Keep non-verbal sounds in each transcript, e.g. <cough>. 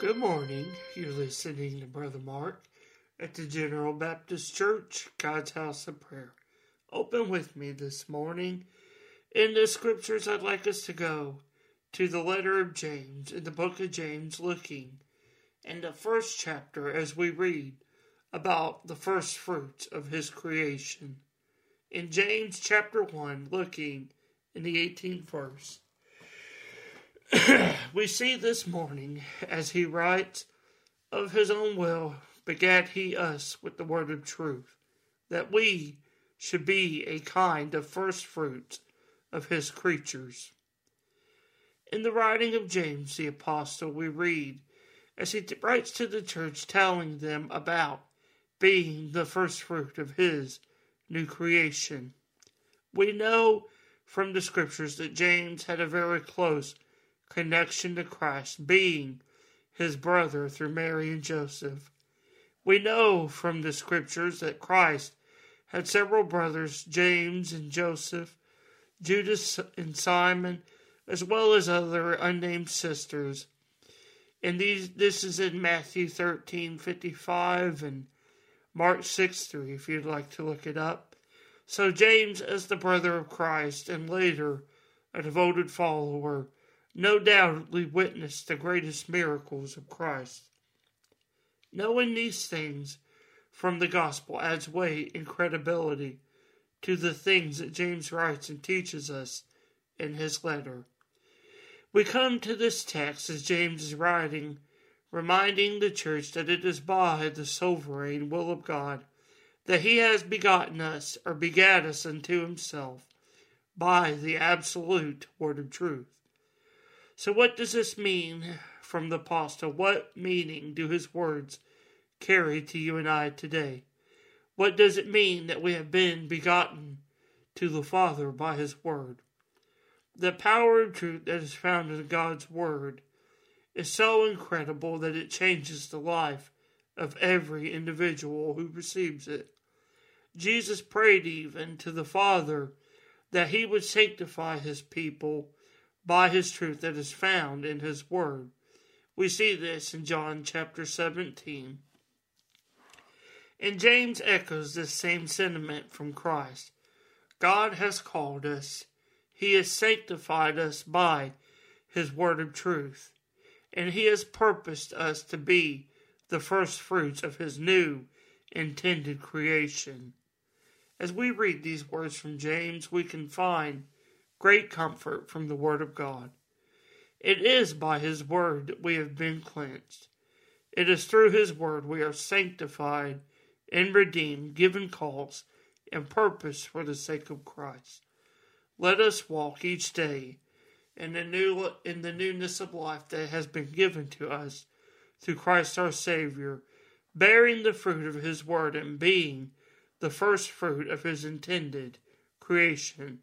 Good morning. You're listening to Brother Mark at the General Baptist Church, God's House of Prayer. Open with me this morning. In the scriptures, I'd like us to go to the letter of James, in the book of James, looking in the first chapter as we read about the first fruits of his creation. In James chapter 1, looking in the 18th verse. <coughs> we see this morning as he writes, Of his own will begat he us with the word of truth, that we should be a kind of first fruits of his creatures. In the writing of James the Apostle, we read, as he writes to the church, telling them about being the first fruit of his new creation. We know from the scriptures that James had a very close connection to Christ, being his brother through Mary and Joseph. We know from the scriptures that Christ had several brothers, James and Joseph, Judas and Simon, as well as other unnamed sisters. And these this is in Matthew thirteen fifty five and Mark six three if you'd like to look it up. So James as the brother of Christ and later a devoted follower no doubtly witnessed the greatest miracles of Christ. Knowing these things from the gospel adds weight and credibility to the things that James writes and teaches us in his letter. We come to this text as James is writing, reminding the church that it is by the sovereign will of God that he has begotten us or begat us unto himself by the absolute word of truth. So, what does this mean from the apostle? What meaning do his words carry to you and I today? What does it mean that we have been begotten to the Father by his word? The power of truth that is found in God's word is so incredible that it changes the life of every individual who receives it. Jesus prayed even to the Father that he would sanctify his people by his truth that is found in his word. We see this in John chapter 17. And James echoes this same sentiment from Christ. God has called us, He has sanctified us by His word of truth, and He has purposed us to be the first fruits of His new intended creation. As we read these words from James, we can find great comfort from the Word of God. It is by His Word that we have been cleansed. It is through His Word we are sanctified and redeemed, given cause and purpose for the sake of Christ. Let us walk each day in the new in the newness of life that has been given to us through Christ our Savior, bearing the fruit of His Word and being the first fruit of His intended creation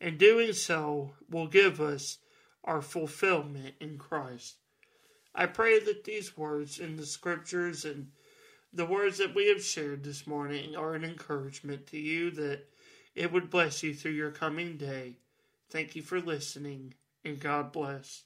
and doing so will give us our fulfillment in Christ. I pray that these words in the scriptures and the words that we have shared this morning are an encouragement to you that it would bless you through your coming day. Thank you for listening, and God bless.